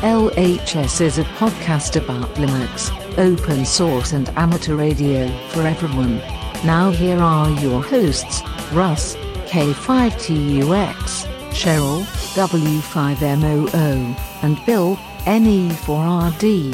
LHS is a podcast about Linux, open source, and amateur radio for everyone. Now, here are your hosts Russ, K5TUX, Cheryl, W5MOO, and Bill, NE4RD.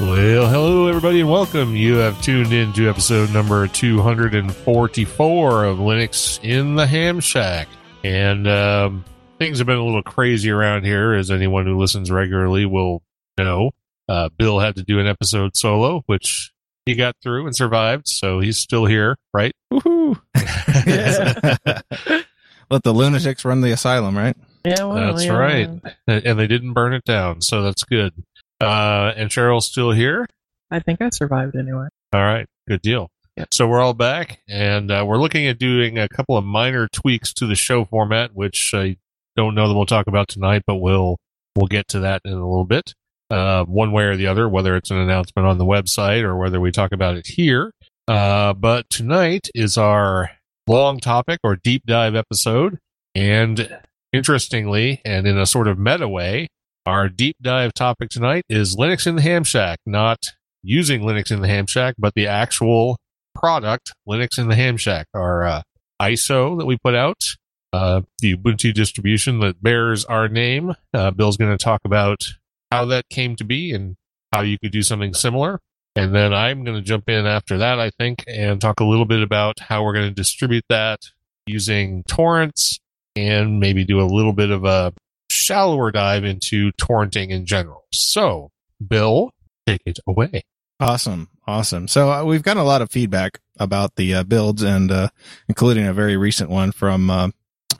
Well, hello everybody and welcome. You have tuned in to episode number 244 of Linux in the Ham Shack. And um, things have been a little crazy around here, as anyone who listens regularly will know. Uh, Bill had to do an episode solo, which he got through and survived, so he's still here, right? Woohoo! Let the lunatics run the asylum, right? Yeah, well, That's yeah. right. And and they didn't burn it down, so that's good. Uh, and Cheryl's still here. I think I survived anyway. All right, good deal. Yeah. So we're all back, and uh, we're looking at doing a couple of minor tweaks to the show format, which I don't know that we'll talk about tonight, but we'll we'll get to that in a little bit, uh, one way or the other, whether it's an announcement on the website or whether we talk about it here. Uh, but tonight is our long topic or deep dive episode, and interestingly, and in a sort of meta way, our deep dive topic tonight is Linux in the Ham Shack, not using Linux in the Ham Shack, but the actual product, Linux in the Ham Shack, our uh, ISO that we put out, uh, the Ubuntu distribution that bears our name. Uh, Bill's going to talk about how that came to be and how you could do something similar. And then I'm going to jump in after that, I think, and talk a little bit about how we're going to distribute that using torrents and maybe do a little bit of a shallower dive into torrenting in general. So, Bill, take it away. Awesome, awesome. So uh, we've gotten a lot of feedback about the uh, builds, and uh, including a very recent one from uh,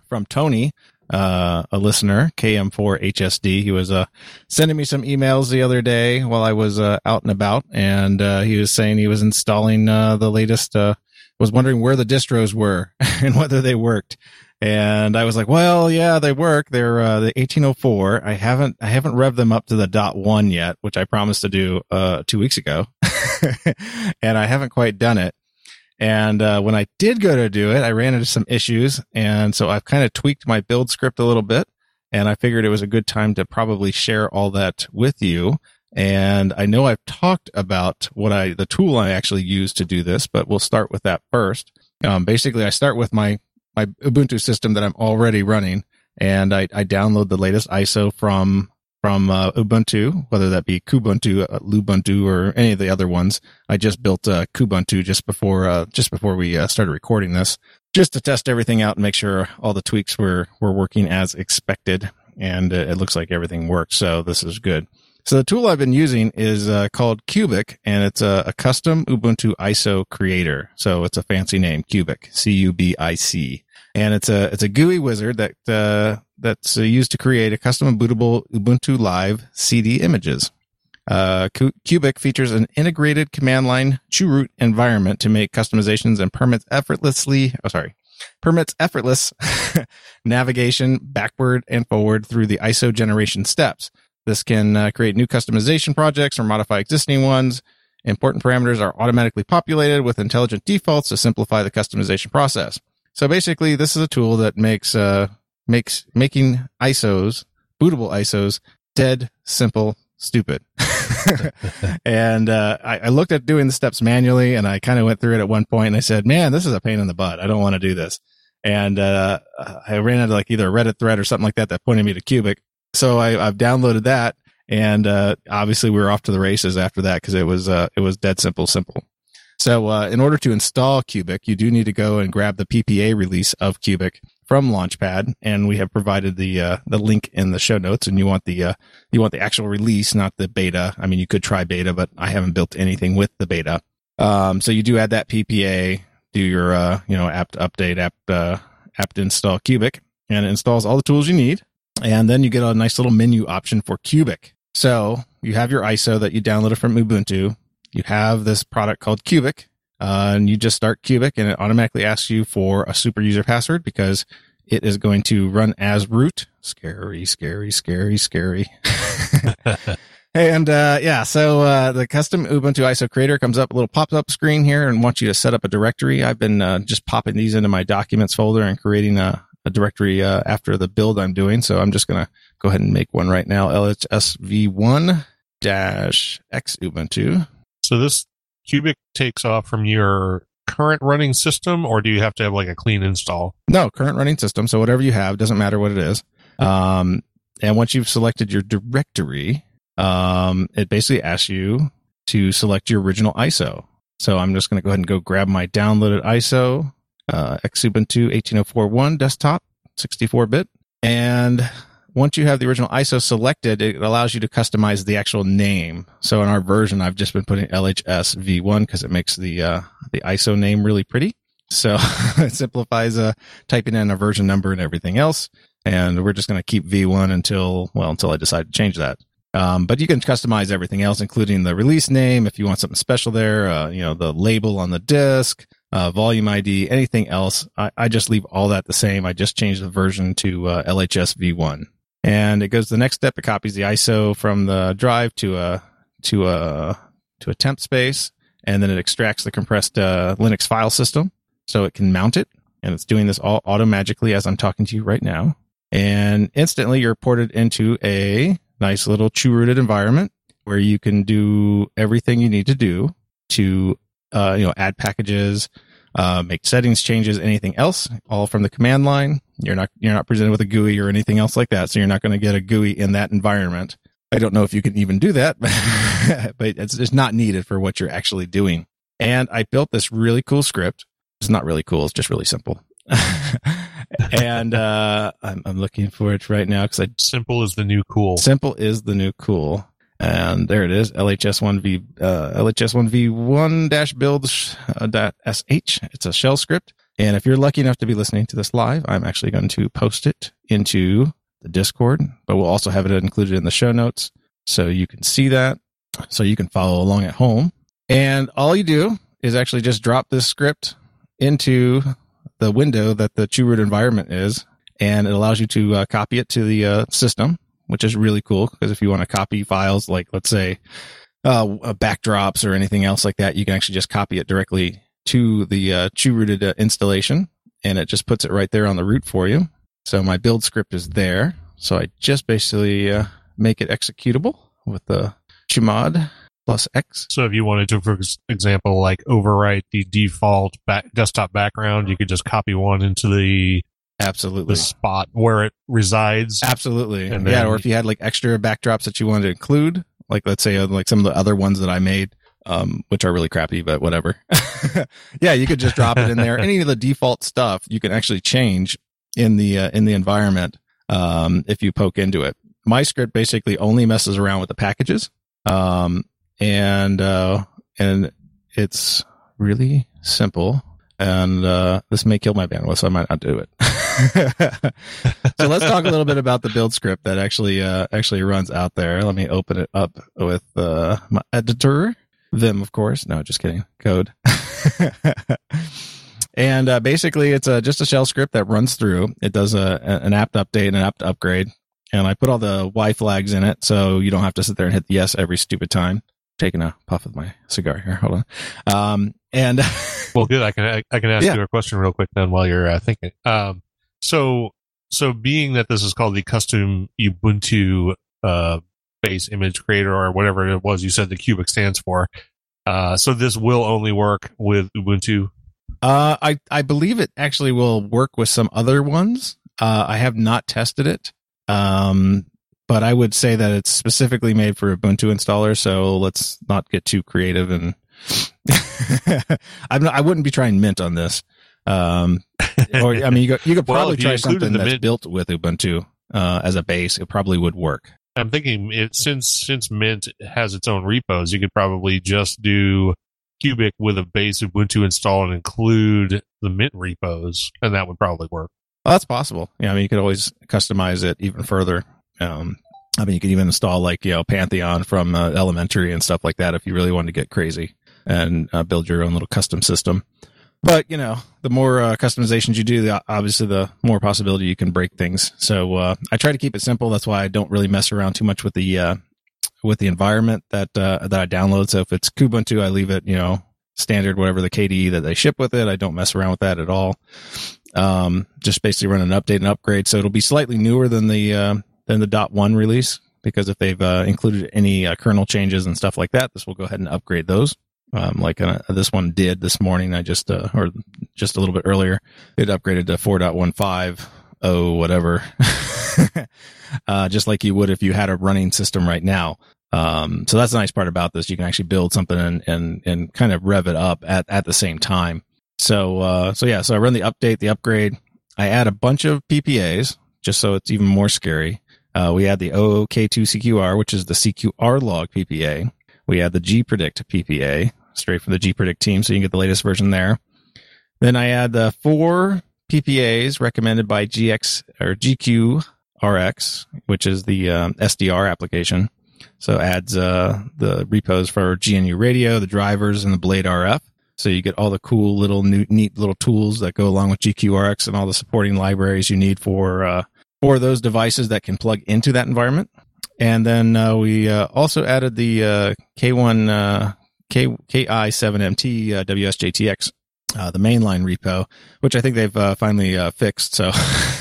from Tony, uh, a listener, KM4HSD. He was uh, sending me some emails the other day while I was uh, out and about, and uh, he was saying he was installing uh, the latest. Uh, was wondering where the distros were and whether they worked. And I was like, well, yeah, they work. They're, the 1804. I haven't, I haven't revved them up to the dot one yet, which I promised to do, two weeks ago. and I haven't quite done it. And, uh, when I did go to do it, I ran into some issues. And so I've kind of tweaked my build script a little bit. And I figured it was a good time to probably share all that with you. And I know I've talked about what I, the tool I actually use to do this, but we'll start with that first. Um, basically I start with my, my Ubuntu system that I'm already running and I, I download the latest ISO from, from, uh, Ubuntu, whether that be Kubuntu, uh, Lubuntu or any of the other ones. I just built, uh, Kubuntu just before, uh, just before we uh, started recording this just to test everything out and make sure all the tweaks were, were working as expected. And uh, it looks like everything works. So this is good. So the tool I've been using is called Cubic, and it's a, a custom Ubuntu ISO creator. So it's a fancy name, Cubic, C-U-B-I-C, and it's a it's a GUI wizard that uh, that's uh, used to create a custom bootable Ubuntu Live CD images. Uh, Cubic features an integrated command line chroot environment to make customizations and permits effortlessly. Oh, sorry, permits effortless navigation backward and forward through the ISO generation steps. This can uh, create new customization projects or modify existing ones. Important parameters are automatically populated with intelligent defaults to simplify the customization process. So basically, this is a tool that makes uh, makes making ISOs bootable ISOs dead simple stupid. and uh, I, I looked at doing the steps manually, and I kind of went through it at one point, and I said, "Man, this is a pain in the butt. I don't want to do this." And uh, I ran into like either a Reddit thread or something like that that pointed me to Cubic. So I, I've downloaded that, and uh, obviously we were off to the races after that because it was uh, it was dead simple, simple. So uh, in order to install Cubic, you do need to go and grab the PPA release of Cubic from Launchpad, and we have provided the uh, the link in the show notes. And you want the uh, you want the actual release, not the beta. I mean, you could try beta, but I haven't built anything with the beta. Um, so you do add that PPA, do your uh, you know apt update, apt uh, apt install Cubic, and it installs all the tools you need. And then you get a nice little menu option for Cubic. So you have your ISO that you downloaded from Ubuntu. You have this product called Cubic, uh, and you just start Cubic, and it automatically asks you for a super user password because it is going to run as root. Scary, scary, scary, scary. and uh, yeah, so uh, the custom Ubuntu ISO creator comes up a little pop up screen here and wants you to set up a directory. I've been uh, just popping these into my documents folder and creating a, a directory uh, after the build I'm doing. So I'm just going to go ahead and make one right now. LHSV1 dash X Ubuntu. So this Cubic takes off from your current running system, or do you have to have like a clean install? No, current running system. So whatever you have, doesn't matter what it is. Um, and once you've selected your directory, um, it basically asks you to select your original ISO. So I'm just going to go ahead and go grab my downloaded ISO, uh, Xubuntu 18041 desktop, 64 bit. And once you have the original ISO selected, it allows you to customize the actual name. So in our version, I've just been putting LHS V1 because it makes the, uh, the ISO name really pretty. So it simplifies, uh, typing in a version number and everything else. And we're just going to keep V1 until, well, until I decide to change that. Um, but you can customize everything else, including the release name. If you want something special there, uh, you know, the label on the disc, uh, volume ID, anything else. I, I, just leave all that the same. I just change the version to uh, LHS V1 and it goes the next step. It copies the ISO from the drive to a, to a, to a temp space and then it extracts the compressed uh, Linux file system so it can mount it. And it's doing this all auto magically as I'm talking to you right now. And instantly you're ported into a nice little chrooted environment where you can do everything you need to do to, uh, you know, add packages, uh, make settings changes, anything else, all from the command line. You're not, you're not presented with a GUI or anything else like that. So you're not going to get a GUI in that environment. I don't know if you can even do that, but it's, it's not needed for what you're actually doing. And I built this really cool script. It's not really cool. It's just really simple. and uh, I'm, I'm looking for it right now because I simple is the new cool. Simple is the new cool. And there it is, LHS1V, uh, LHS1V1 dash builds uh, dot sh. It's a shell script. And if you're lucky enough to be listening to this live, I'm actually going to post it into the Discord, but we'll also have it included in the show notes. So you can see that. So you can follow along at home. And all you do is actually just drop this script into the window that the chroot environment is, and it allows you to uh, copy it to the uh, system, which is really cool because if you want to copy files like let's say uh, backdrops or anything else like that, you can actually just copy it directly to the uh, chrooted uh, installation, and it just puts it right there on the root for you. So my build script is there. So I just basically uh, make it executable with the chmod plus X. So if you wanted to, for example, like overwrite the default back, desktop background, you could just copy one into the absolutely the spot where it resides. Absolutely, and yeah. Or if you had like extra backdrops that you wanted to include, like let's say uh, like some of the other ones that I made, um, which are really crappy, but whatever. yeah, you could just drop it in there. Any of the default stuff you can actually change in the uh, in the environment um, if you poke into it. My script basically only messes around with the packages. Um, and uh, and it's really simple. And uh, this may kill my bandwidth, so I might not do it. so let's talk a little bit about the build script that actually uh, actually runs out there. Let me open it up with uh, my editor, Vim, of course. No, just kidding. Code. and uh, basically, it's a, just a shell script that runs through. It does a, an apt update and an apt upgrade. And I put all the Y flags in it, so you don't have to sit there and hit the yes every stupid time taking a puff of my cigar here. Hold on. Um, and well, good. I can I, I can ask yeah. you a question real quick then while you're uh, thinking. Um, so so being that this is called the custom Ubuntu uh, base image creator or whatever it was you said the Cubic stands for. Uh, so this will only work with Ubuntu. Uh, I I believe it actually will work with some other ones. Uh, I have not tested it. Um, but I would say that it's specifically made for Ubuntu installer. So let's not get too creative and I'm not, I wouldn't be trying Mint on this. Um, or I mean, you could, you could probably well, try something that's Mint, built with Ubuntu uh, as a base. It probably would work. I'm thinking it since since Mint has its own repos, you could probably just do Cubic with a base Ubuntu install and include the Mint repos, and that would probably work. Well, that's possible. Yeah, I mean, you could always customize it even further. Um, I mean, you can even install like, you know, Pantheon from uh, elementary and stuff like that if you really wanted to get crazy and uh, build your own little custom system. But, you know, the more uh, customizations you do, the, obviously the more possibility you can break things. So, uh, I try to keep it simple. That's why I don't really mess around too much with the, uh, with the environment that, uh, that I download. So if it's Kubuntu, I leave it, you know, standard, whatever the KDE that they ship with it. I don't mess around with that at all. Um, just basically run an update and upgrade. So it'll be slightly newer than the, uh, than the dot one release because if they've uh, included any kernel changes and stuff like that, this will go ahead and upgrade those. Um, like uh, this one did this morning. I just, uh, or just a little bit earlier, it upgraded to 4.15. Oh, whatever. uh, just like you would if you had a running system right now. Um, so that's the nice part about this. You can actually build something and, and, and kind of rev it up at, at the same time. So, uh, so yeah, so I run the update, the upgrade. I add a bunch of PPAs just so it's even more scary. Uh, we add the OK2CQR, which is the CQRLOG PPA. We add the GPredict PPA straight from the GPredict team. So you can get the latest version there. Then I add the four PPAs recommended by GX or GQRX, which is the um, SDR application. So adds uh, the repos for GNU radio, the drivers, and the Blade RF. So you get all the cool little new, neat little tools that go along with GQRX and all the supporting libraries you need for uh, for those devices that can plug into that environment. And then uh, we uh, also added the uh, K1 uh, K KI7MT uh, WSJTX uh, the mainline repo, which I think they've uh, finally uh, fixed. So,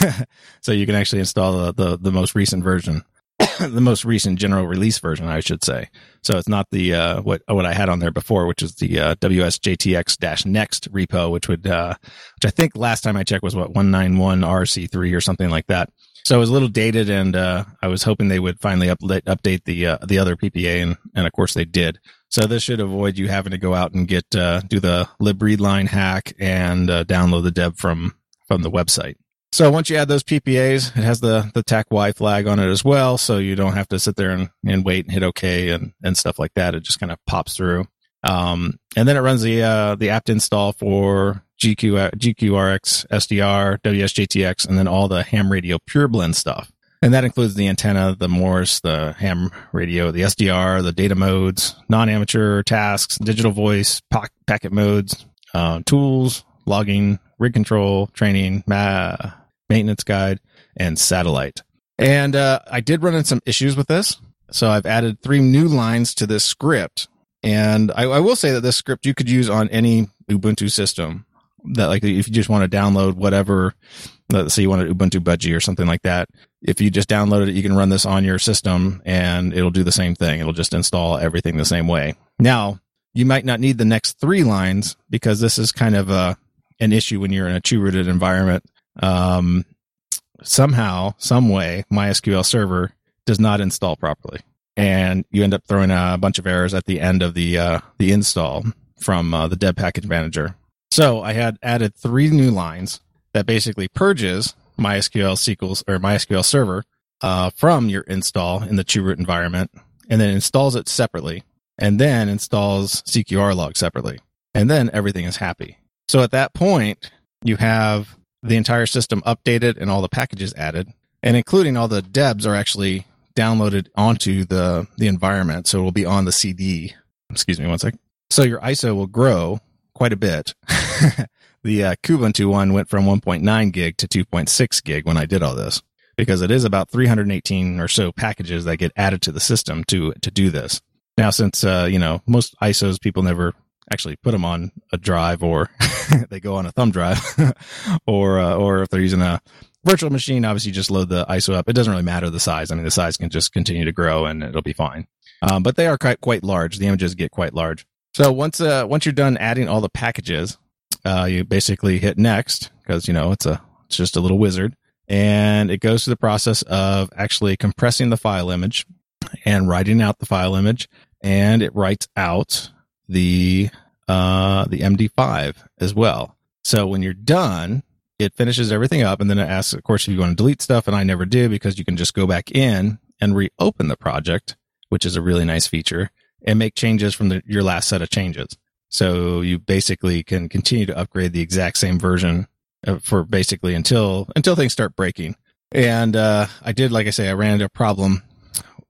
so you can actually install the, the, the most recent version, the most recent general release version, I should say. So it's not the uh, what what I had on there before, which is the uh, WSJTX next repo, which would uh, which I think last time I checked was what one nine one RC3 or something like that. So it was a little dated, and uh, I was hoping they would finally update update the uh, the other PPA, and and of course they did. So this should avoid you having to go out and get uh, do the libreadline hack and uh, download the deb from from the website. So once you add those PPAs, it has the the TAC-Y flag on it as well, so you don't have to sit there and, and wait and hit OK and and stuff like that. It just kind of pops through. Um, and then it runs the uh, the apt install for GQ GQRX, SDR, WSJTX, and then all the ham radio pure blend stuff. And that includes the antenna, the Morse, the ham radio, the SDR, the data modes, non-amateur tasks, digital voice, packet modes, uh, tools, logging, rig control, training, ma- maintenance guide, and satellite. And uh, I did run into some issues with this. So I've added three new lines to this script. And I, I will say that this script you could use on any Ubuntu system that like if you just want to download whatever let's say you want an ubuntu budgie or something like that if you just download it you can run this on your system and it'll do the same thing. It'll just install everything the same way. Now you might not need the next three lines because this is kind of a an issue when you're in a chrooted environment. Um, somehow some way mysql server does not install properly and you end up throwing a bunch of errors at the end of the uh, the install from uh, the deb package manager so I had added three new lines that basically purges MySQL SQL or MySQL Server uh, from your install in the chroot environment, and then installs it separately, and then installs CQRLOG separately, and then everything is happy. So at that point, you have the entire system updated and all the packages added, and including all the debs are actually downloaded onto the the environment, so it will be on the CD. Excuse me one sec. So your ISO will grow quite a bit. the uh, Kubuntu one went from 1.9 gig to 2.6 gig when I did all this because it is about 318 or so packages that get added to the system to to do this. Now, since uh, you know most ISOs, people never actually put them on a drive or they go on a thumb drive, or uh, or if they're using a virtual machine, obviously just load the ISO up. It doesn't really matter the size. I mean, the size can just continue to grow and it'll be fine. Um, but they are quite quite large. The images get quite large. So once uh, once you're done adding all the packages, uh, you basically hit next because you know it's a it's just a little wizard, and it goes through the process of actually compressing the file image and writing out the file image, and it writes out the uh, the MD5 as well. So when you're done, it finishes everything up, and then it asks, of course, if you want to delete stuff, and I never do because you can just go back in and reopen the project, which is a really nice feature, and make changes from the, your last set of changes. So you basically can continue to upgrade the exact same version uh, for basically until until things start breaking. And uh, I did, like I say, I ran into a problem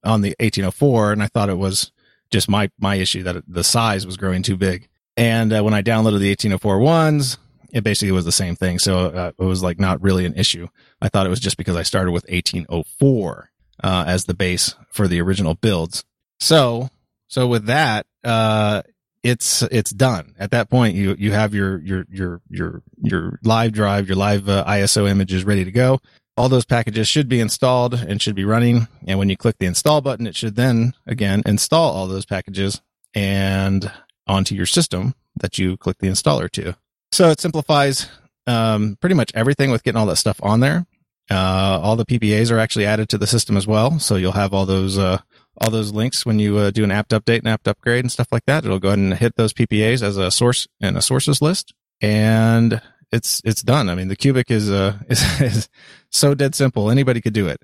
on the 1804, and I thought it was just my my issue that the size was growing too big. And uh, when I downloaded the 1804 ones, it basically was the same thing. So uh, it was like not really an issue. I thought it was just because I started with 1804 uh, as the base for the original builds. So so with that, uh, it's it's done at that point. You you have your your your your your live drive, your live uh, ISO images ready to go. All those packages should be installed and should be running. And when you click the install button, it should then again install all those packages and onto your system that you click the installer to. So it simplifies um, pretty much everything with getting all that stuff on there. Uh, all the PPAs are actually added to the system as well, so you'll have all those uh, all those links when you uh, do an apt update and apt upgrade and stuff like that. It'll go ahead and hit those PPAs as a source in a sources list, and it's it's done. I mean, the cubic is uh is, is so dead simple. Anybody could do it.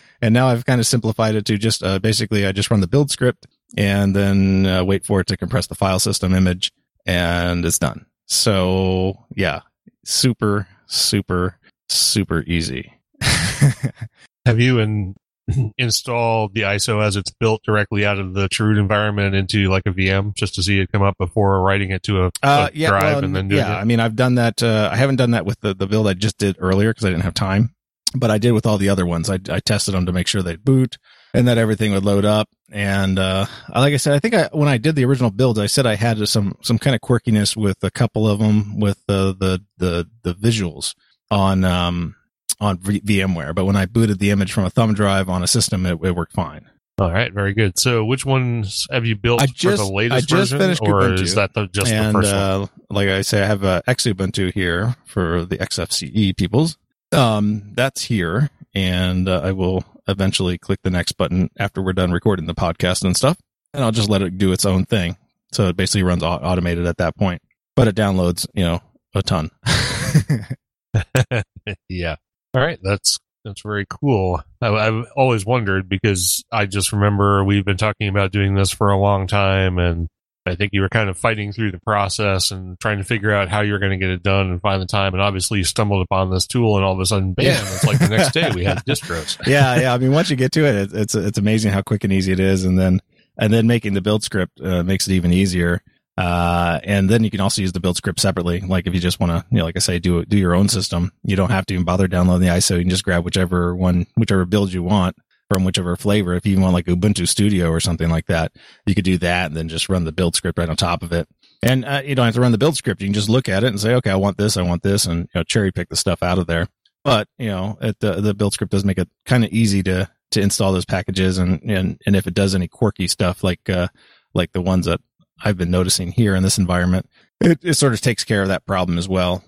and now I've kind of simplified it to just uh, basically I just run the build script and then uh, wait for it to compress the file system image, and it's done. So yeah, super super super easy. Have you in, installed the ISO as it's built directly out of the Chroot environment into like a VM just to see it come up before writing it to a, Uh, a yeah, drive well, and then doing yeah. it? I mean, I've done that. Uh, I haven't done that with the, the build I just did earlier because I didn't have time, but I did with all the other ones. I, I tested them to make sure they'd boot and that everything would load up. And, uh, like I said, I think I, when I did the original builds, I said I had some, some kind of quirkiness with a couple of them with the, the, the, the visuals on, um, on v- VMware. But when I booted the image from a thumb drive on a system, it, it worked fine. All right, very good. So, which ones have you built I for the latest I just version, finished or Ubuntu. is that the, just and the first one? uh, like I say, I have a Xubuntu here for the XFCE peoples. Um, that's here, and uh, I will eventually click the next button after we're done recording the podcast and stuff, and I'll just let it do its own thing. So it basically runs automated at that point, but it downloads, you know, a ton. yeah. All right, that's that's very cool. I, I've always wondered because I just remember we've been talking about doing this for a long time, and I think you were kind of fighting through the process and trying to figure out how you were going to get it done and find the time. And obviously, you stumbled upon this tool, and all of a sudden, bam! Yeah. It's like the next day we had distros. yeah, yeah. I mean, once you get to it, it it's it's amazing how quick and easy it is, and then and then making the build script uh, makes it even easier. Uh, and then you can also use the build script separately. Like if you just want to, you know, like I say, do do your own system, you don't have to even bother downloading the ISO. You can just grab whichever one, whichever build you want from whichever flavor. If you want like Ubuntu Studio or something like that, you could do that and then just run the build script right on top of it. And uh, you don't have to run the build script. You can just look at it and say, okay, I want this, I want this, and you know, cherry pick the stuff out of there. But you know, it, the the build script does make it kind of easy to to install those packages, and and and if it does any quirky stuff like uh like the ones that I've been noticing here in this environment, it, it sort of takes care of that problem as well.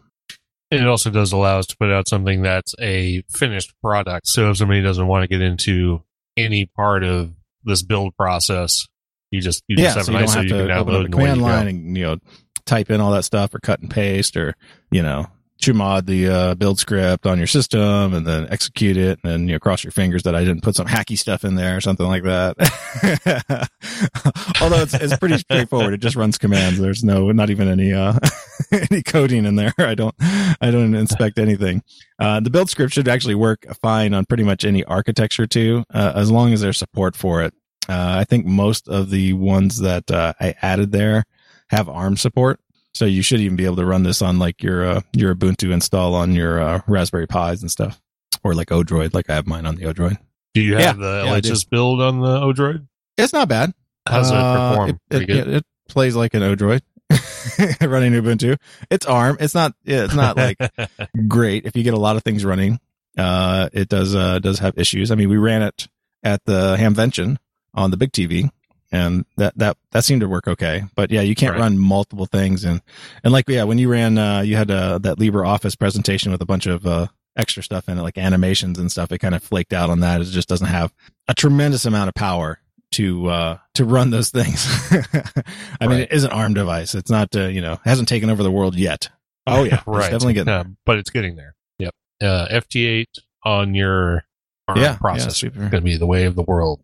And it also does allow us to put out something that's a finished product. So if somebody doesn't want to get into any part of this build process, you just you yeah, just have so you don't have you to can open download up a command line and you know type in all that stuff or cut and paste or you know chmod the uh, build script on your system and then execute it and then you know cross your fingers that I didn't put some hacky stuff in there or something like that. Although it's it's pretty straightforward. It just runs commands. There's no not even any uh any coding in there. I don't I don't inspect anything. Uh, the build script should actually work fine on pretty much any architecture too, uh, as long as there's support for it. Uh, I think most of the ones that uh, I added there have ARM support. So you should even be able to run this on like your uh, your Ubuntu install on your uh, Raspberry Pis and stuff, or like Odroid, like I have mine on the Odroid. Do you have Yeah, the yeah, I. LHS build on the Odroid? It's not bad. How's it Uh, perform? It, it, it plays like an Odroid running Ubuntu. It's ARM. It's not. yeah, It's not like great. If you get a lot of things running, uh, it does uh, does have issues. I mean, we ran it at the Hamvention on the big TV, and that that that seemed to work okay. But yeah, you can't Right. run multiple things, and and like yeah, when you ran, uh, you had uh, that LibreOffice presentation with a bunch of uh, extra stuff in it, like animations and stuff. It kind of flaked out on that. It just doesn't have a tremendous amount of power to uh to run those things. I mean, it is an ARM device. It's not uh, you know hasn't taken over the world yet. Oh yeah, right. It's definitely getting Uh, but it's getting there. Yep. Uh, FT8 on your ARM Yeah, yeah, processor super. going to be the way of the world.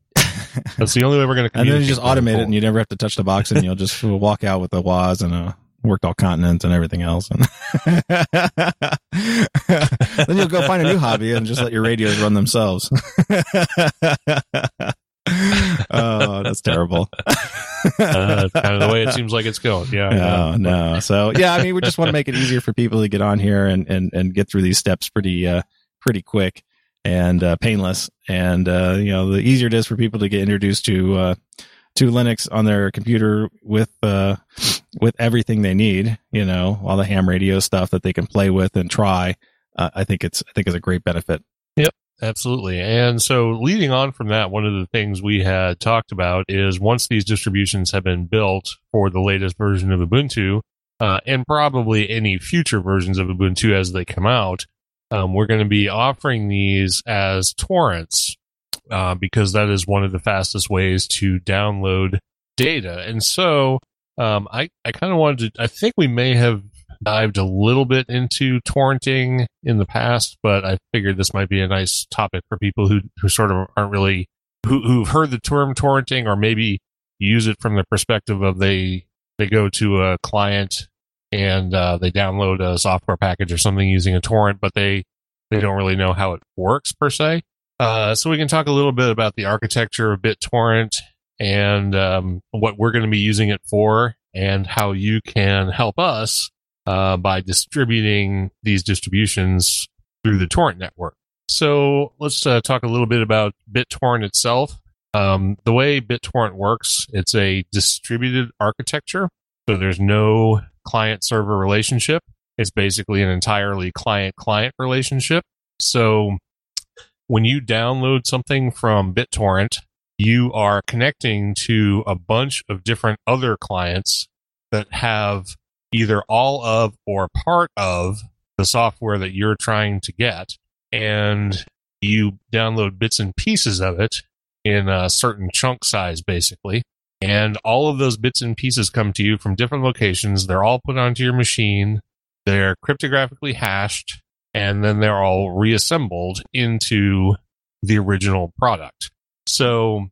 That's the only way we're going to. and then you just automate it and you never have to touch the box and you'll just walk out with a WAS and a worked all continents and everything else. And then you'll go find a new hobby and just let your radios run themselves. Oh, that's terrible. uh, kind of the way it seems like it's going. Yeah. No, no. So yeah, I mean, we just want to make it easier for people to get on here and and and get through these steps pretty uh pretty quick and uh, painless. And uh, you know, the easier it is for people to get introduced to uh to Linux on their computer with uh with everything they need, you know, all the ham radio stuff that they can play with and try. Uh, I think it's I think it's a great benefit. Yep. Absolutely. And so leading on from that, one of the things we had talked about is once these distributions have been built for the latest version of Ubuntu, uh, and probably any future versions of Ubuntu as they come out, um, we're going to be offering these as torrents uh, because that is one of the fastest ways to download data. And so um, I, I kind of wanted to, I think we may have dived a little bit into torrenting in the past, but I figured this might be a nice topic for people who, who sort of aren't really, who, who've heard the term torrenting or maybe use it from the perspective of they, they go to a client and uh, they download a software package or something using a torrent, but they, they don't really know how it works per se. Uh, so we can talk a little bit about the architecture of BitTorrent and um, what we're going to be using it for and how you can help us uh, by distributing these distributions through the torrent network. So let's uh, talk a little bit about BitTorrent itself. Um, the way BitTorrent works, it's a distributed architecture. So there's no client server relationship. It's basically an entirely client client relationship. So when you download something from BitTorrent, you are connecting to a bunch of different other clients that have either all of or part of the software that you're trying to get. And you download bits and pieces of it in a certain chunk size, basically. And all of those bits and pieces come to you from different locations. They're all put onto your machine. They're cryptographically hashed and then they're all reassembled into the original product. So,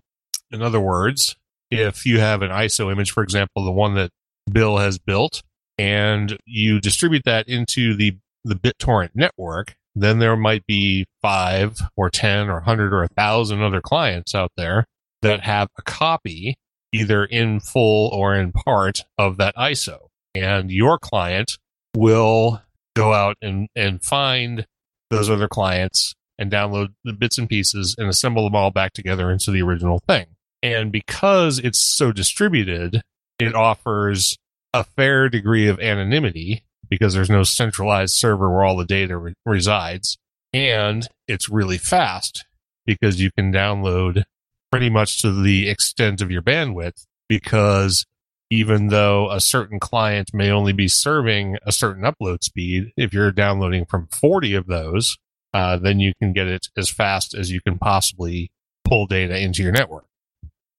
in other words, if you have an ISO image, for example, the one that Bill has built, and you distribute that into the, the BitTorrent network, then there might be five or 10 or 100 or a thousand other clients out there that have a copy either in full or in part of that ISO. And your client will go out and, and find those other clients and download the bits and pieces and assemble them all back together into the original thing. And because it's so distributed, it offers a fair degree of anonymity because there's no centralized server where all the data re- resides. And it's really fast because you can download pretty much to the extent of your bandwidth because even though a certain client may only be serving a certain upload speed, if you're downloading from 40 of those, uh, then you can get it as fast as you can possibly pull data into your network.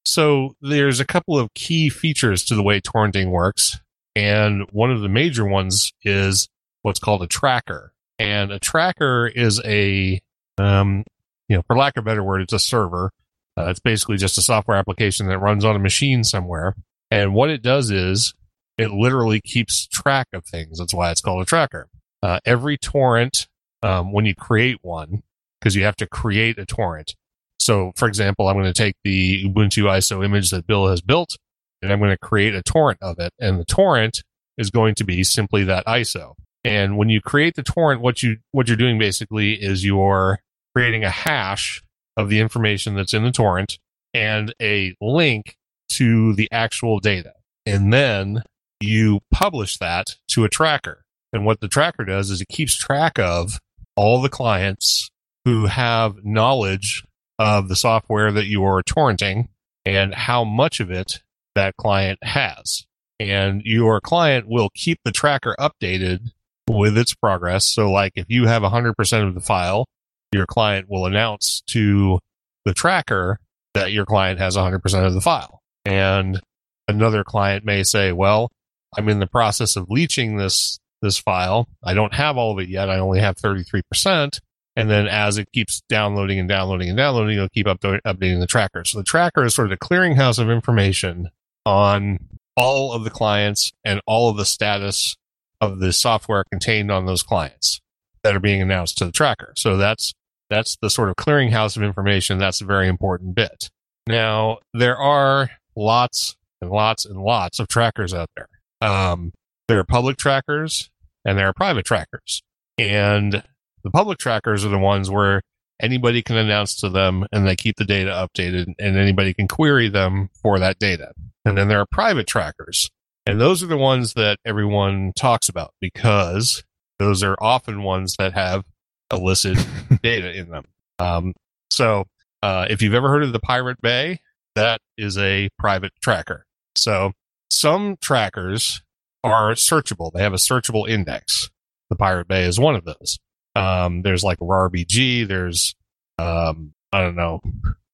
So there's a couple of key features to the way torrenting works. And one of the major ones is what's called a tracker. And a tracker is a, um, you know, for lack of a better word, it's a server. Uh, it's basically just a software application that runs on a machine somewhere. And what it does is it literally keeps track of things. That's why it's called a tracker. Uh, every torrent, um, when you create one, because you have to create a torrent. So, for example, I'm going to take the Ubuntu ISO image that Bill has built and I'm going to create a torrent of it. And the torrent is going to be simply that ISO. And when you create the torrent, what you, what you're doing basically is you're creating a hash of the information that's in the torrent and a link to the actual data. And then you publish that to a tracker. And what the tracker does is it keeps track of all the clients who have knowledge of the software that you are torrenting and how much of it that client has. And your client will keep the tracker updated with its progress. So like if you have 100% of the file, your client will announce to the tracker that your client has 100% of the file. And another client may say, well, I'm in the process of leeching this, this file. I don't have all of it yet. I only have 33%. And then as it keeps downloading and downloading and downloading, it'll keep up updating the tracker. So the tracker is sort of the clearinghouse of information on all of the clients and all of the status of the software contained on those clients that are being announced to the tracker. So that's that's the sort of clearinghouse of information. That's a very important bit. Now, there are lots and lots and lots of trackers out there. Um, there are public trackers and there are private trackers. And the public trackers are the ones where anybody can announce to them and they keep the data updated and anybody can query them for that data. And then there are private trackers. And those are the ones that everyone talks about because those are often ones that have illicit data in them. Um, so, uh, if you've ever heard of the Pirate Bay, that is a private tracker. So some trackers are searchable. They have a searchable index. The Pirate Bay is one of those. Um, there's like RBG. There's, um, I don't know.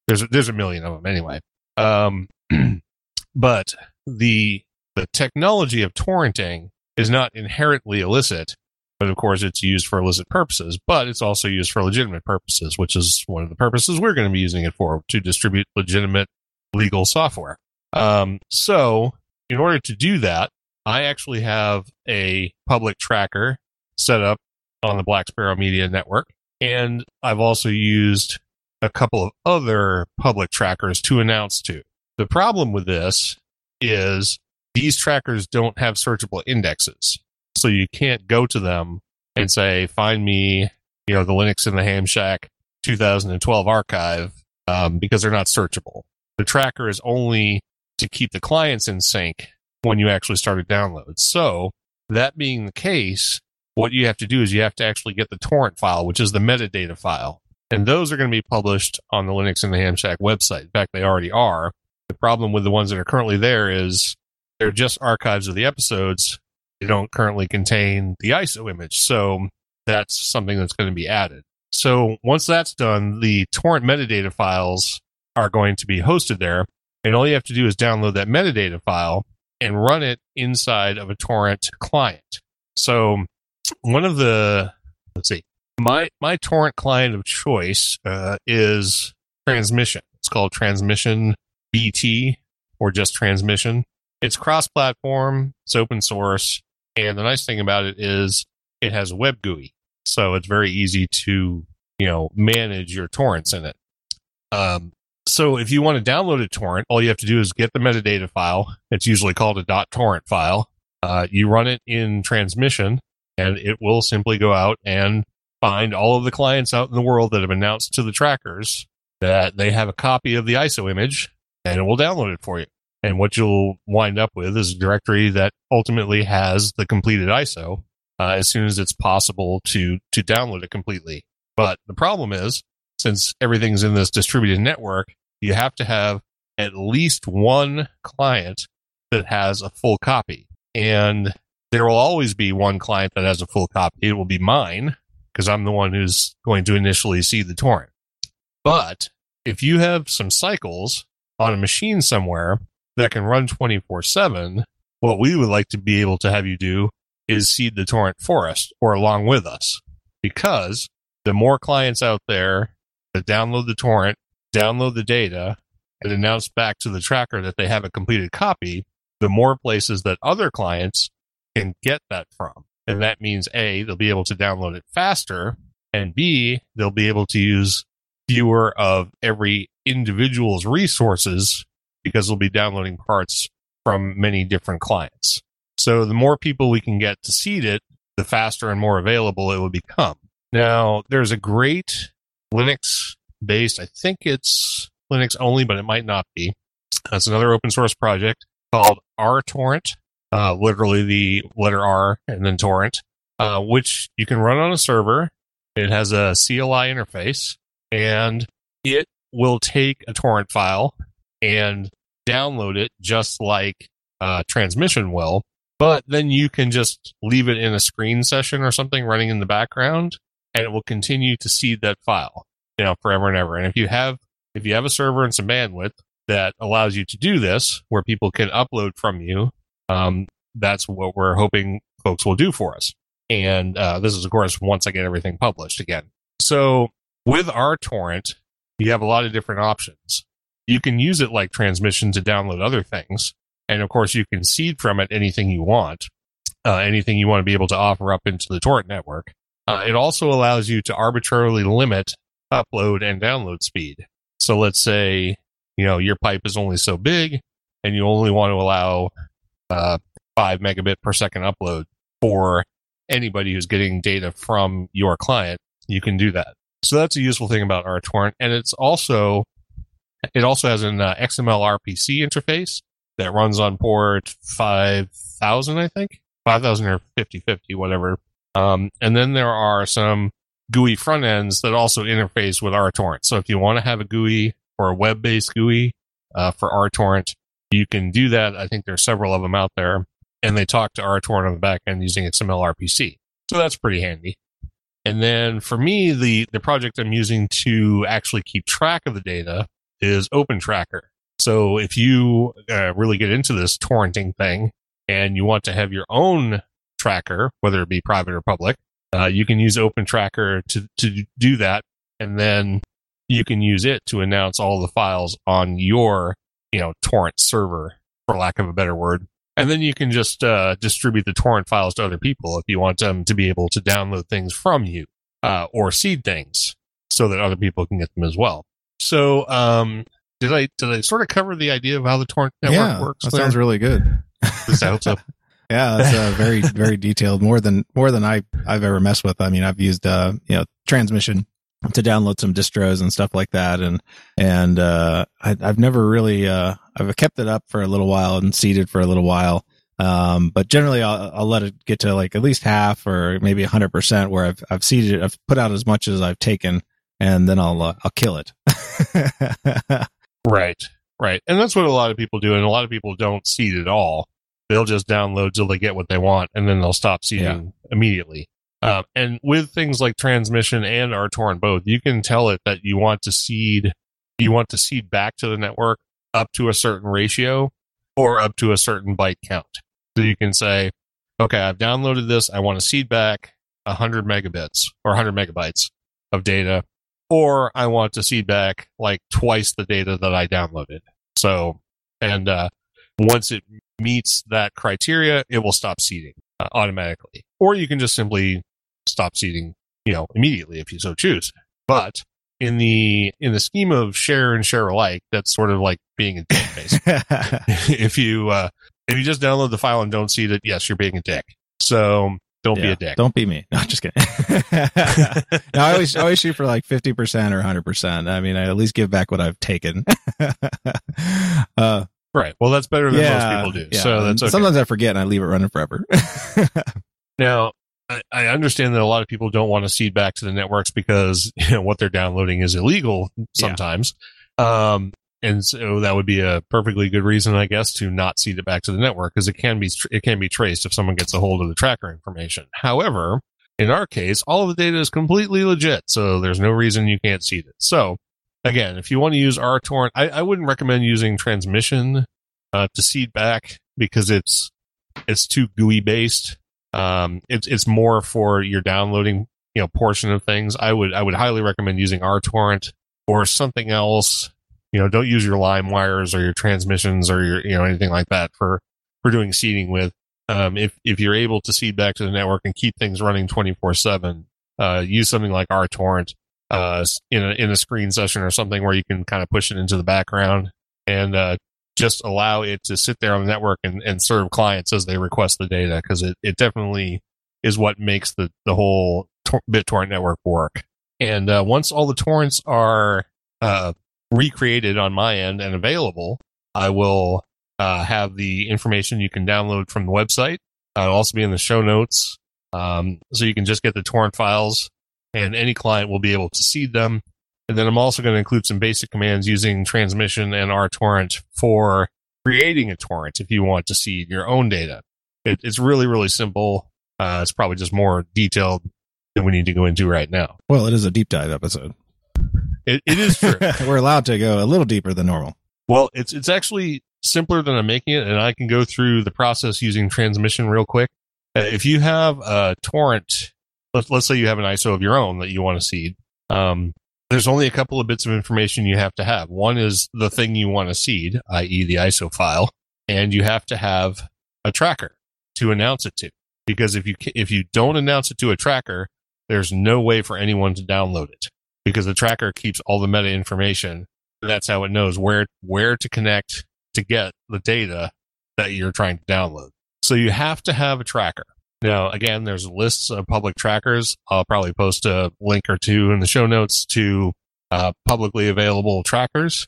There's, there's a million of them anyway. Um, but the, the technology of torrenting is not inherently illicit, but of course it's used for illicit purposes, but it's also used for legitimate purposes, which is one of the purposes we're going to be using it for to distribute legitimate legal software. Um, so in order to do that, I actually have a public tracker set up on the Black Sparrow Media Network. And I've also used a couple of other public trackers to announce to. The problem with this is these trackers don't have searchable indexes. So you can't go to them and say, find me, you know, the Linux in the Ham Shack 2012 archive, um, because they're not searchable. The tracker is only to keep the clients in sync when you actually start a download. So that being the case, what you have to do is you have to actually get the torrent file, which is the metadata file. And those are going to be published on the Linux in the Ham Shack website. In fact, they already are. The problem with the ones that are currently there is they're just archives of the episodes. They don't currently contain the ISO image. So that's something that's going to be added. So once that's done, the torrent metadata files are going to be hosted there. And all you have to do is download that metadata file and run it inside of a torrent client. So one of the, let's see, my, my torrent client of choice uh, is Transmission. It's called Transmission BT or just Transmission. It's cross platform, it's open source. And the nice thing about it is it has a web GUI. So it's very easy to, you know, manage your torrents in it. Um, so if you want to download a torrent, all you have to do is get the metadata file. It's usually called a .torrent file. Uh, you run it in transmission, and it will simply go out and find all of the clients out in the world that have announced to the trackers that they have a copy of the ISO image, and it will download it for you. And what you'll wind up with is a directory that ultimately has the completed ISO uh, as soon as it's possible to to download it completely. But the problem is since everything's in this distributed network, you have to have at least one client that has a full copy. And there will always be one client that has a full copy. It will be mine because I'm the one who's going to initially see the torrent. But if you have some cycles on a machine somewhere that can run 24 7, what we would like to be able to have you do is seed the torrent for us or along with us because the more clients out there that download the torrent, download the data, and announce back to the tracker that they have a completed copy, the more places that other clients can get that from. And that means A, they'll be able to download it faster, and B, they'll be able to use fewer of every individual's resources because they'll be downloading parts from many different clients. So the more people we can get to seed it, the faster and more available it will become. Now, there's a great Linux based. I think it's Linux only, but it might not be. That's another open source project called RTorrent, uh, literally the letter R and then torrent, uh, which you can run on a server. It has a CLI interface and it will take a torrent file and download it just like uh, transmission will. But then you can just leave it in a screen session or something running in the background and it will continue to seed that file, you know, forever and ever. And if you have, if you have a server and some bandwidth that allows you to do this, where people can upload from you, um, that's what we're hoping folks will do for us. And uh, this is, of course, once I get everything published again. So with RTorrent, you have a lot of different options. You can use it like transmission to download other things. And of course, you can seed from it anything you want, uh, anything you want to be able to offer up into the torrent network. Uh, it also allows you to arbitrarily limit upload and download speed. So let's say, you know, your pipe is only so big and you only want to allow uh, five megabit per second upload for anybody who's getting data from your client, you can do that. So that's a useful thing about RTorrent, and it's also it also has an uh, XML RPC interface that runs on port five thousand, I think five thousand or 5050, whatever. Um, and then there are some GUI front ends that also interface with RTorrent. So if you want to have a GUI or a web based GUI uh, for RTorrent, you can do that. I think there are several of them out there, and they talk to RTorrent on the back end using XML RPC. So that's pretty handy. And then for me, the, the project I'm using to actually keep track of the data is Open Tracker. So if you uh, really get into this torrenting thing and you want to have your own tracker, whether it be private or public, uh, you can use OpenTracker to, to do that. And then you can use it to announce all the files on your, you know, torrent server, for lack of a better word. And then you can just uh, distribute the torrent files to other people if you want them to be able to download things from you uh, or seed things so that other people can get them as well. So, um, did I did I sort of cover the idea of how the torrent network yeah, works? that there? sounds really good. At least I hope so. Yeah, it's uh, very very detailed. More than more than I I've ever messed with. I mean, I've used uh you know transmission to download some distros and stuff like that, and and uh I, I've never really uh I've kept it up for a little while and seeded for a little while. Um, but generally I'll, I'll let it get to like at least half or maybe a hundred percent where I've, I've seeded it. I've put out as much as I've taken and then I'll, uh, I'll kill it. Right, right. And that's what a lot of people do. And a lot of people don't seed at all. They'll just download till they get what they want and then they'll stop seeding immediately. Um, and with things like transmission and RTorrent both, you can tell it that you want to seed, you want to seed back to the network up to a certain ratio or up to a certain byte count. So you can say, okay, I've downloaded this. I want to seed back 100 megabits or 100 megabytes of data, or I want to seed back like twice the data that I downloaded. So, and uh, once it meets that criteria, it will stop seeding uh, automatically. Or you can just simply stop seeding, you know, immediately if you so choose. But in the in the scheme of share and share alike, that's sort of like being a database. if you uh, if you just download the file and don't seed it, yes, you're being a dick. So don't be a dick. Don't be me. No, just kidding. no, I always always shoot for like fifty percent or hundred percent. I mean, I at least give back what I've taken. uh, Right. Well, that's better than yeah, most people do. yeah. So that's okay. Sometimes I forget and I leave it running forever. Now, I, I understand that a lot of people don't want to seed back to the networks because you know, what they're downloading is illegal sometimes. Um, and so that would be a perfectly good reason, I guess, to not seed it back to the network because it can be it can be traced if someone gets a hold of the tracker information. However, in our case, all of the data is completely legit, so there's no reason you can't seed it. So, again, if you want to use RTorrent, I, I wouldn't recommend using transmission uh, to seed back because it's it's too GUI based. Um, it's it's more for your downloading, you know, portion of things. I would I would highly recommend using RTorrent or something else. You know, don't use your LimeWires or your transmissions or your you know anything like that for for doing seeding with. Um, if if you're able to seed back to the network and keep things running 24 seven, uh, use something like RTorrent uh, in a in a screen session or something where you can kind of push it into the background and uh, just allow it to sit there on the network and, and serve clients as they request the data because it, it definitely is what makes the, the whole tor- BitTorrent network work. And uh, once all the torrents are uh, recreated on my end and available, I will uh, have the information you can download from the website. It'll also be in the show notes. Um, so you can just get the torrent files and any client will be able to seed them. And then I'm also going to include some basic commands using transmission and RTorrent for creating a torrent if you want to seed your own data. It, it's really, really simple. Uh, it's probably just more detailed than we need to go into right now. well, it is a deep dive episode. It, it is true. We're allowed to go a little deeper than normal. Well, it's it's actually simpler than I'm making it, and I can go through the process using transmission real quick. Uh, if you have a torrent, let's let's say you have an ISO of your own that you want to seed. Um, there's only a couple of bits of information you have to have. One is the thing you want to seed, i.e., the ISO file, and you have to have a tracker to announce it to. Because if you if you don't announce it to a tracker, there's no way for anyone to download it because the tracker keeps all the meta information. That's how it knows where where to connect to get the data that you're trying to download. So you have to have a tracker. Now, again, there's lists of public trackers. I'll probably post a link or two in the show notes to uh, publicly available trackers.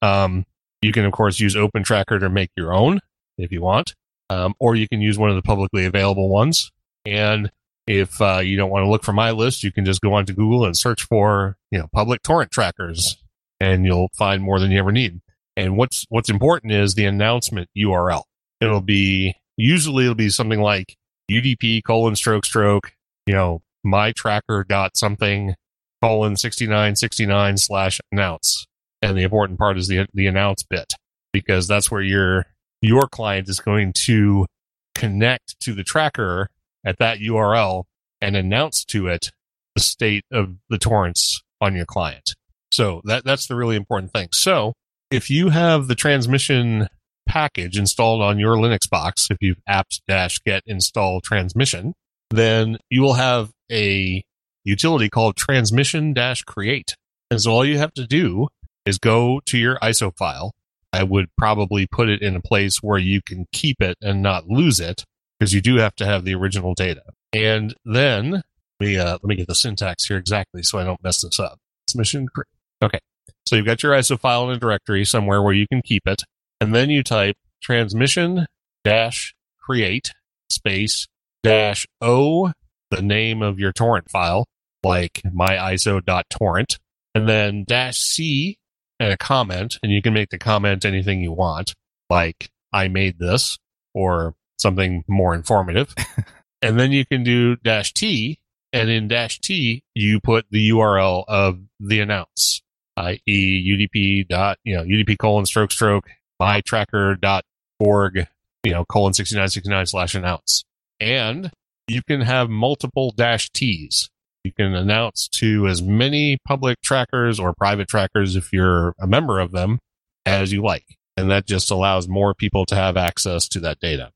Um, you can, of course, use Open Tracker to make your own if you want, um, or you can use one of the publicly available ones. And if uh, you don't want to look for my list, you can just go onto Google and search for you know public torrent trackers, and you'll find more than you ever need. And what's what's important is the announcement URL. It'll be usually it'll be something like UDP colon stroke stroke, you know, my tracker dot something colon 6969 slash announce. And the important part is the, the announce bit because that's where your, your client is going to connect to the tracker at that URL and announce to it the state of the torrents on your client. So that, that's the really important thing. So if you have the transmission package installed on your Linux box, if you've apt-get install transmission, then you will have a utility called transmission dash create. And so all you have to do is go to your ISO file. I would probably put it in a place where you can keep it and not lose it because you do have to have the original data. And then let me, uh, let me get the syntax here exactly so I don't mess this up. Transmission create. Okay. So you've got your ISO file in a directory somewhere where you can keep it and then you type transmission dash create space dash o the name of your torrent file like myiso.torrent and then dash c and a comment and you can make the comment anything you want like i made this or something more informative and then you can do dash t and in dash t you put the url of the announce i.e udp dot you know udp colon stroke stroke mytracker.org, you know, colon 6969 slash announce. And you can have multiple dash T's. You can announce to as many public trackers or private trackers if you're a member of them as you like. And that just allows more people to have access to that data.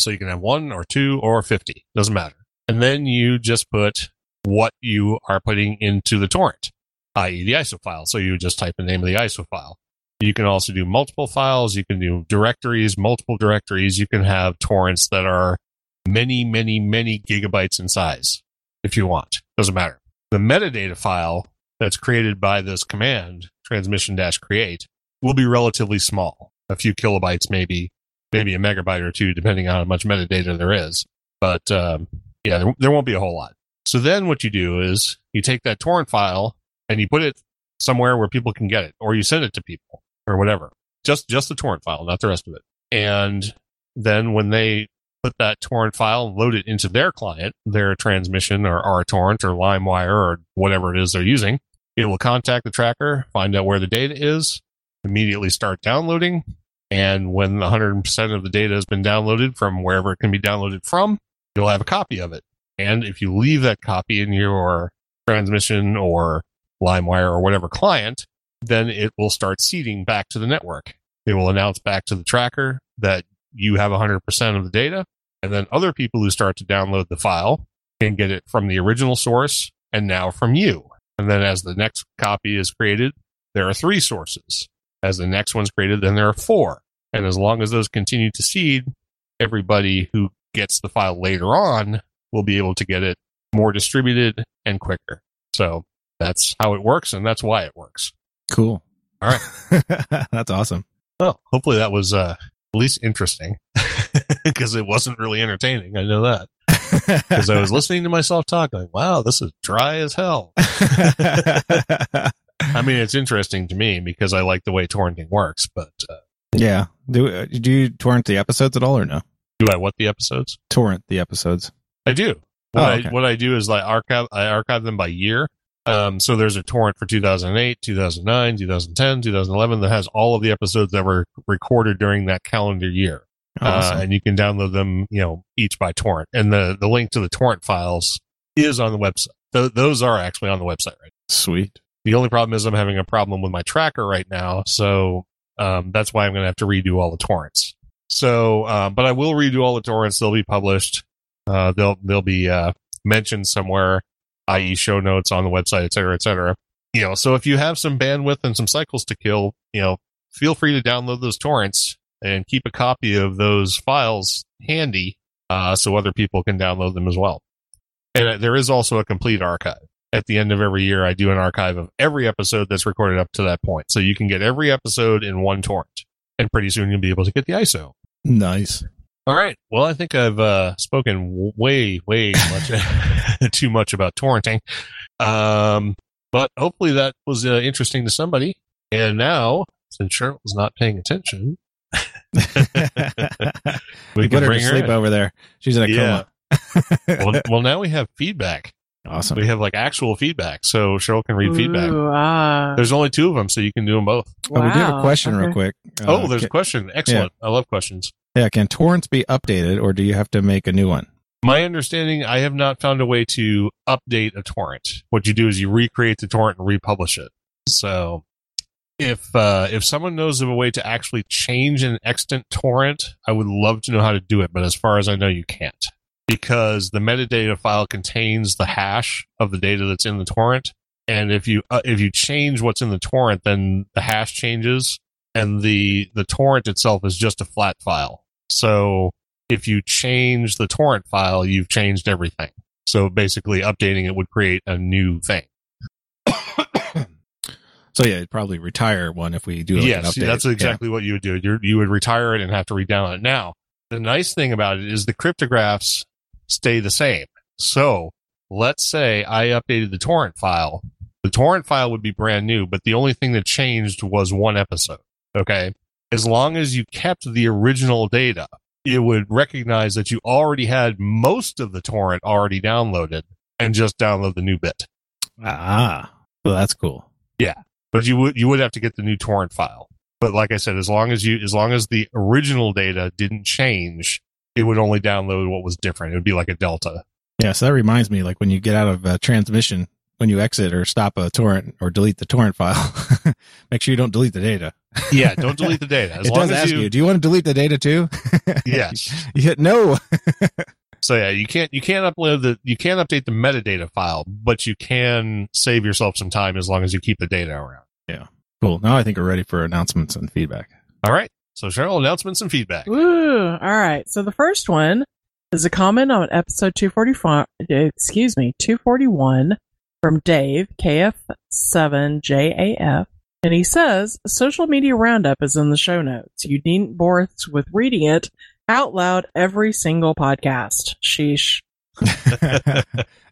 So you can have one or two or 50, doesn't matter. And then you just put what you are putting into the torrent, i.e. the ISO file. So you just type the name of the ISO file. You can also do multiple files. You can do directories, multiple directories. You can have torrents that are many, many, many gigabytes in size if you want. Doesn't matter. The metadata file that's created by this command, transmission dash create, will be relatively small. A few kilobytes, maybe, maybe a megabyte or two, depending on how much metadata there is. But um, yeah, there, there won't be a whole lot. So then what you do is you take that torrent file and you put it somewhere where people can get it, or you send it to people or whatever. Just just the torrent file, not the rest of it. And then when they put that torrent file load it into their client, their transmission or RTorrent or LimeWire or whatever it is they're using, it will contact the tracker, find out where the data is, immediately start downloading. And when 100% of the data has been downloaded from wherever it can be downloaded from, you'll have a copy of it. And if you leave that copy in your transmission or LimeWire or whatever client, then it will start seeding back to the network. It will announce back to the tracker that you have 100% of the data. And then other people who start to download the file can get it from the original source and now from you. And then as the next copy is created, there are three sources. As the next one's created, then there are four. And as long as those continue to seed, everybody who gets the file later on will be able to get it more distributed and quicker. So that's how it works and that's why it works. Cool. All right. That's awesome. Well, hopefully that was uh, at least interesting because it wasn't really entertaining. I know that because I was listening to myself talk like, wow, this is dry as hell. I mean, it's interesting to me because I like the way torrenting works, but uh, yeah. Do, uh, do you torrent the episodes at all or no? do I what the episodes? Torrent the episodes. I do. What, Oh, okay. I, what I do is like archive, I archive them by year. Um, so there's a torrent for 2008, 2009, 2010, 2011 that has all of the episodes that were recorded during that calendar year. Awesome. Uh, and you can download them, you know, each by torrent. And the, the link to the torrent files is on the website. Th- those are actually on the website, right? Sweet. The only problem is I'm having a problem with my tracker right now. So, um, that's why I'm going to have to redo all the torrents. So, uh, but I will redo all the torrents. They'll be published. Uh, they'll, they'll be, uh, mentioned somewhere, i.e. show notes on the website, et cetera, et cetera. You know, so if you have some bandwidth and some cycles to kill, you know, feel free to download those torrents and keep a copy of those files handy uh, so other people can download them as well. And uh, there is also a complete archive. At the end of every year, I do an archive of every episode that's recorded up to that point. So you can get every episode in one torrent. And pretty soon you'll be able to get the ISO. Nice. All right. Well, I think I've uh, spoken way, way much, too much about torrenting. Um, but hopefully that was uh, interesting to somebody. And now, since Cheryl's not paying attention, we we can put her to sleep in. over there. She's in a Yeah. coma. well, well, now we have feedback. Awesome. We have like actual feedback, so Cheryl can read feedback. Ooh, ah. There's only two of them, so you can do them both. Oh, we do have a Wow. question real Okay. quick. oh, Uh, there's ca- a question. Excellent. I love questions. yeah. Can torrents be updated, or do you have to make a new one? My understanding, I have not found a way to update a torrent. What you do is you recreate the torrent and republish it. So if uh, if someone knows of a way to actually change an extant torrent, I would love to know how to do it. But as far as I know, you can't because the metadata file contains the hash of the data that's in the torrent. And if you uh, if you change what's in the torrent, then the hash changes, and the the torrent itself is just a flat file. So if you change the torrent file, you've changed everything. So basically, updating it would create a new thing. So yeah, it'd probably retire one if we do like an yes, update. that's exactly what you would do. you you would retire it and have to redownload it. Now, the nice thing about it is the cryptographs stay the same. So let's say I updated the torrent file. The torrent file would be brand new, but the only thing that changed was one episode. Okay. As long as you kept the original data, it would recognize that you already had most of the torrent already downloaded and just download the new bit. Ah, well, that's cool. Yeah. But you would you would have to get the new torrent file. But like I said, as long as you as long as the original data didn't change, it would only download what was different. It would be like a delta. Yeah, so that reminds me, like when you get out of uh, transmission, when you exit or stop a torrent or delete the torrent file, make sure you don't delete the data. Yeah, don't delete the data. As it long does as ask you, you, do you want to delete the data too? yes. you hit no. So yeah, you can't you can't upload the you can't update the metadata file, but you can save yourself some time as long as you keep the data around. Yeah. Cool. Now I think we're ready for announcements and feedback. All right. So Cheryl, announcements and feedback. Woo! All right. So the first one is a comment on episode 245, excuse me, 241 from Dave, KF7JAF. And he says, social media roundup is in the show notes. You needn't bore us with reading it out loud every single podcast. Sheesh.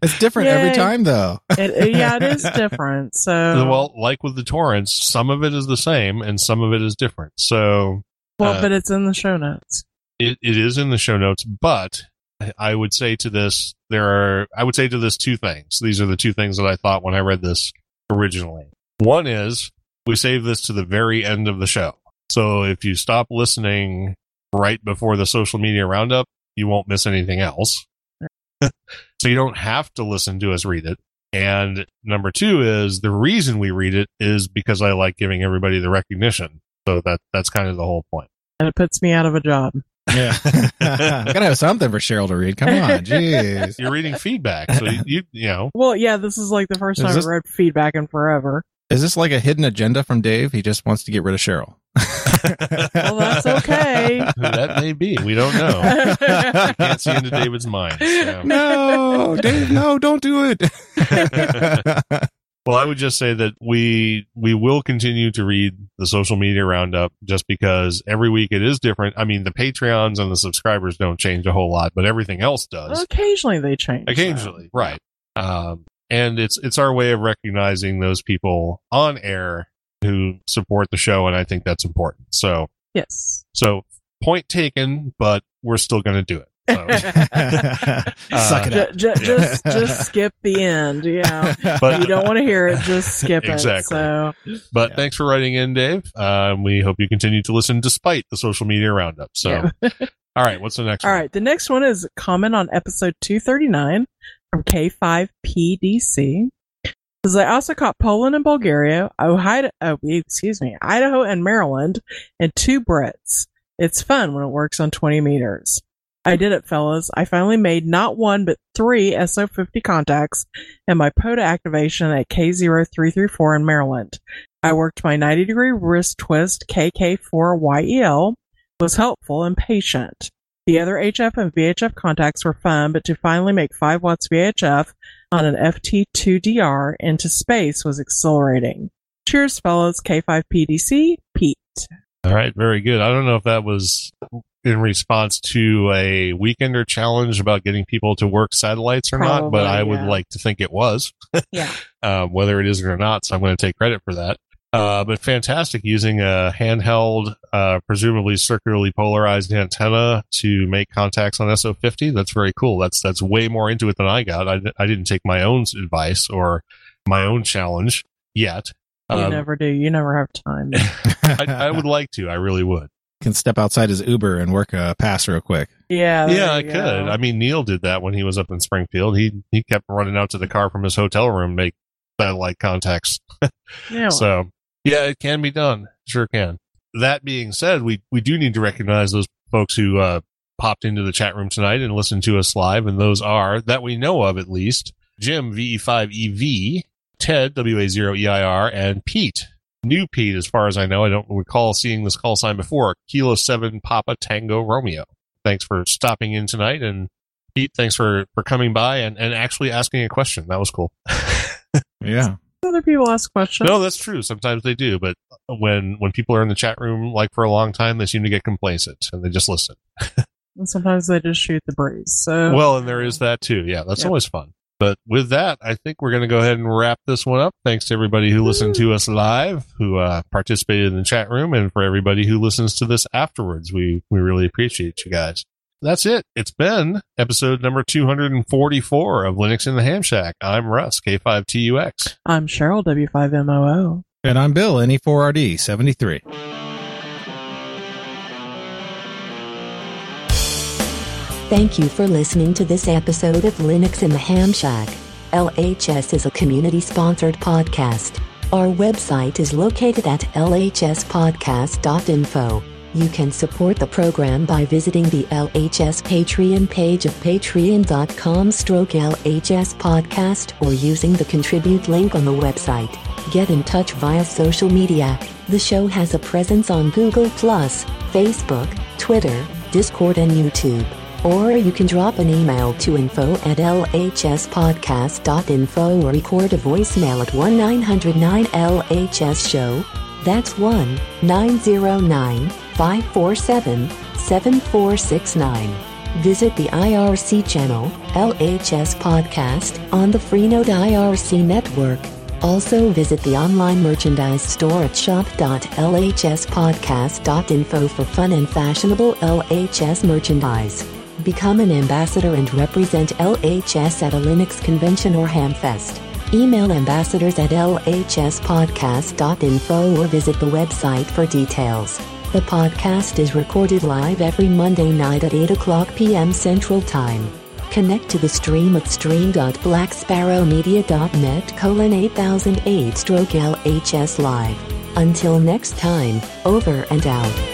it's different Yay. every time though. It, yeah, it is different. So, well, like with the torrents, some of it is the same and some of it is different. So well, uh, but it's in the show notes. it, it is in the show notes, but I- I would say to this, there are, I would say to this two things. These are the two things that I thought when I read this originally. One is we save this to the very end of the show. So if you stop listening right before the social media roundup, you won't miss anything else. so you don't have to listen to us read it. And number two is the reason we read it is because I like giving everybody the recognition. So that, that's kind of the whole point. And it puts me out of a job. Yeah. Gotta have something for Cheryl to read. Come on. Jeez. you're reading feedback. So you, you, you know, Well, yeah, this is like the first Is time this- I read feedback in forever. Is this like a hidden agenda from Dave? He just wants to get rid of Cheryl. Well, that's okay. that may be. We don't know. Can't see into David's mind. so. no, Dave, no, don't do it. Well, I would just say that we we will continue to read the social media roundup just because every week it is different. I mean, the Patreons and the subscribers don't change a whole lot, but everything else does. Occasionally they change. Occasionally, right? Um, and it's it's our way of recognizing those people on air who support the show, and I think that's important. So Yes. so point taken, but we're still going to do it. So. Suck it Ju- up. ju- just just skip the end. Yeah. But- you don't want to hear it, just skip Exactly. it. So But Yeah. thanks for writing in, Dave. Um, we hope you continue to listen despite the social media roundup. So, Yeah. all right, what's the next all one? right. The next one is a comment on episode 239 from K5PDC. Because I also caught Poland and Bulgaria, Ohio, oh, excuse me, Idaho and Maryland, and two Brits. It's fun when it works on 20 meters. I did it, fellas. I finally made not one, but three SO50 contacts in my POTA activation at K0334 in Maryland. I worked my 90 degree wrist twist KK4YEL E was helpful and patient. The other HF and VHF contacts were fun, but to finally make 5 watts VHF on an FT2DR into space was exhilarating. Cheers, fellas. K5PDC, Pete. All right, very good. I don't know if that was in response to a weekender challenge about getting people to work satellites or not, but Probably, I would yeah. like to think it was, Yeah. um, whether it is or not. So I'm going to take credit for that. Uh, but fantastic using a handheld, uh, presumably circularly polarized antenna to make contacts on SO50. That's very cool. That's, that's way more into it than I got. I, I didn't take my own advice or my own challenge yet. You Um, never do. You never have time. I, I would like to. I really would. Can step outside his Uber and work a pass real quick. Yeah. yeah, I you could. I mean, Neil did that when he was up in Springfield. He he kept running out to the car from his hotel room, to make satellite contacts. Yeah. So yeah, it can be done. Sure can. That being said, we we do need to recognize those folks who uh, popped into the chat room tonight and listened to us live, and those are that we know of at least Jim VE5EV, Ted WA0EIR, and Pete. New Pete, as far as I know. I don't recall seeing this call sign before. Kilo Seven Papa Tango Romeo. Thanks for stopping in tonight, and Pete, thanks for for coming by and and actually asking a question. That was cool. Yeah. Other people ask questions. No, that's true. Sometimes they do, but when when people are in the chat room like for a long time, they seem to get complacent and they just listen. And sometimes they just shoot the breeze. So Well, and there is that too. Yeah, that's Yep. always fun. But with that, I think we're going to go ahead and wrap this one up. Thanks to everybody who listened to us live, who uh, participated in the chat room, and for everybody who listens to this afterwards. We we really appreciate you guys. That's it. It's been episode number 244 of Linux in the Ham Shack. I'm Russ, K5TUX. I'm Cheryl, W5MOO. And I'm Bill, NE4RD73. Thank you for listening to this episode of Linux in the Ham Shack. LHS is a community sponsored podcast. Our website is located at lhspodcast.info. You can support the program by visiting the LHS Patreon page of patreon.com stroke LHS podcast or using the contribute link on the website. Get in touch via social media. The show has a presence on Google Facebook, Twitter, Discord, and YouTube. Or you can drop an email to info at lhspodcast.info or record a voicemail at 1-909-LHS show. That's 1-909-547-7469. Visit the IRC channel, LHS Podcast, on the Freenode IRC network. Also visit the online merchandise store at shop.lhspodcast.info for fun and fashionable LHS merchandise. Become an ambassador and represent LHS at a Linux convention or Hamfest. Email ambassadors at lhspodcast.info or visit the website for details. The podcast is recorded live every Monday night at 8 o'clock p.m. Central Time. Connect to the stream at stream.blacksparrowmedia.net colon 8008 stroke LHS live. Until next time, over and out.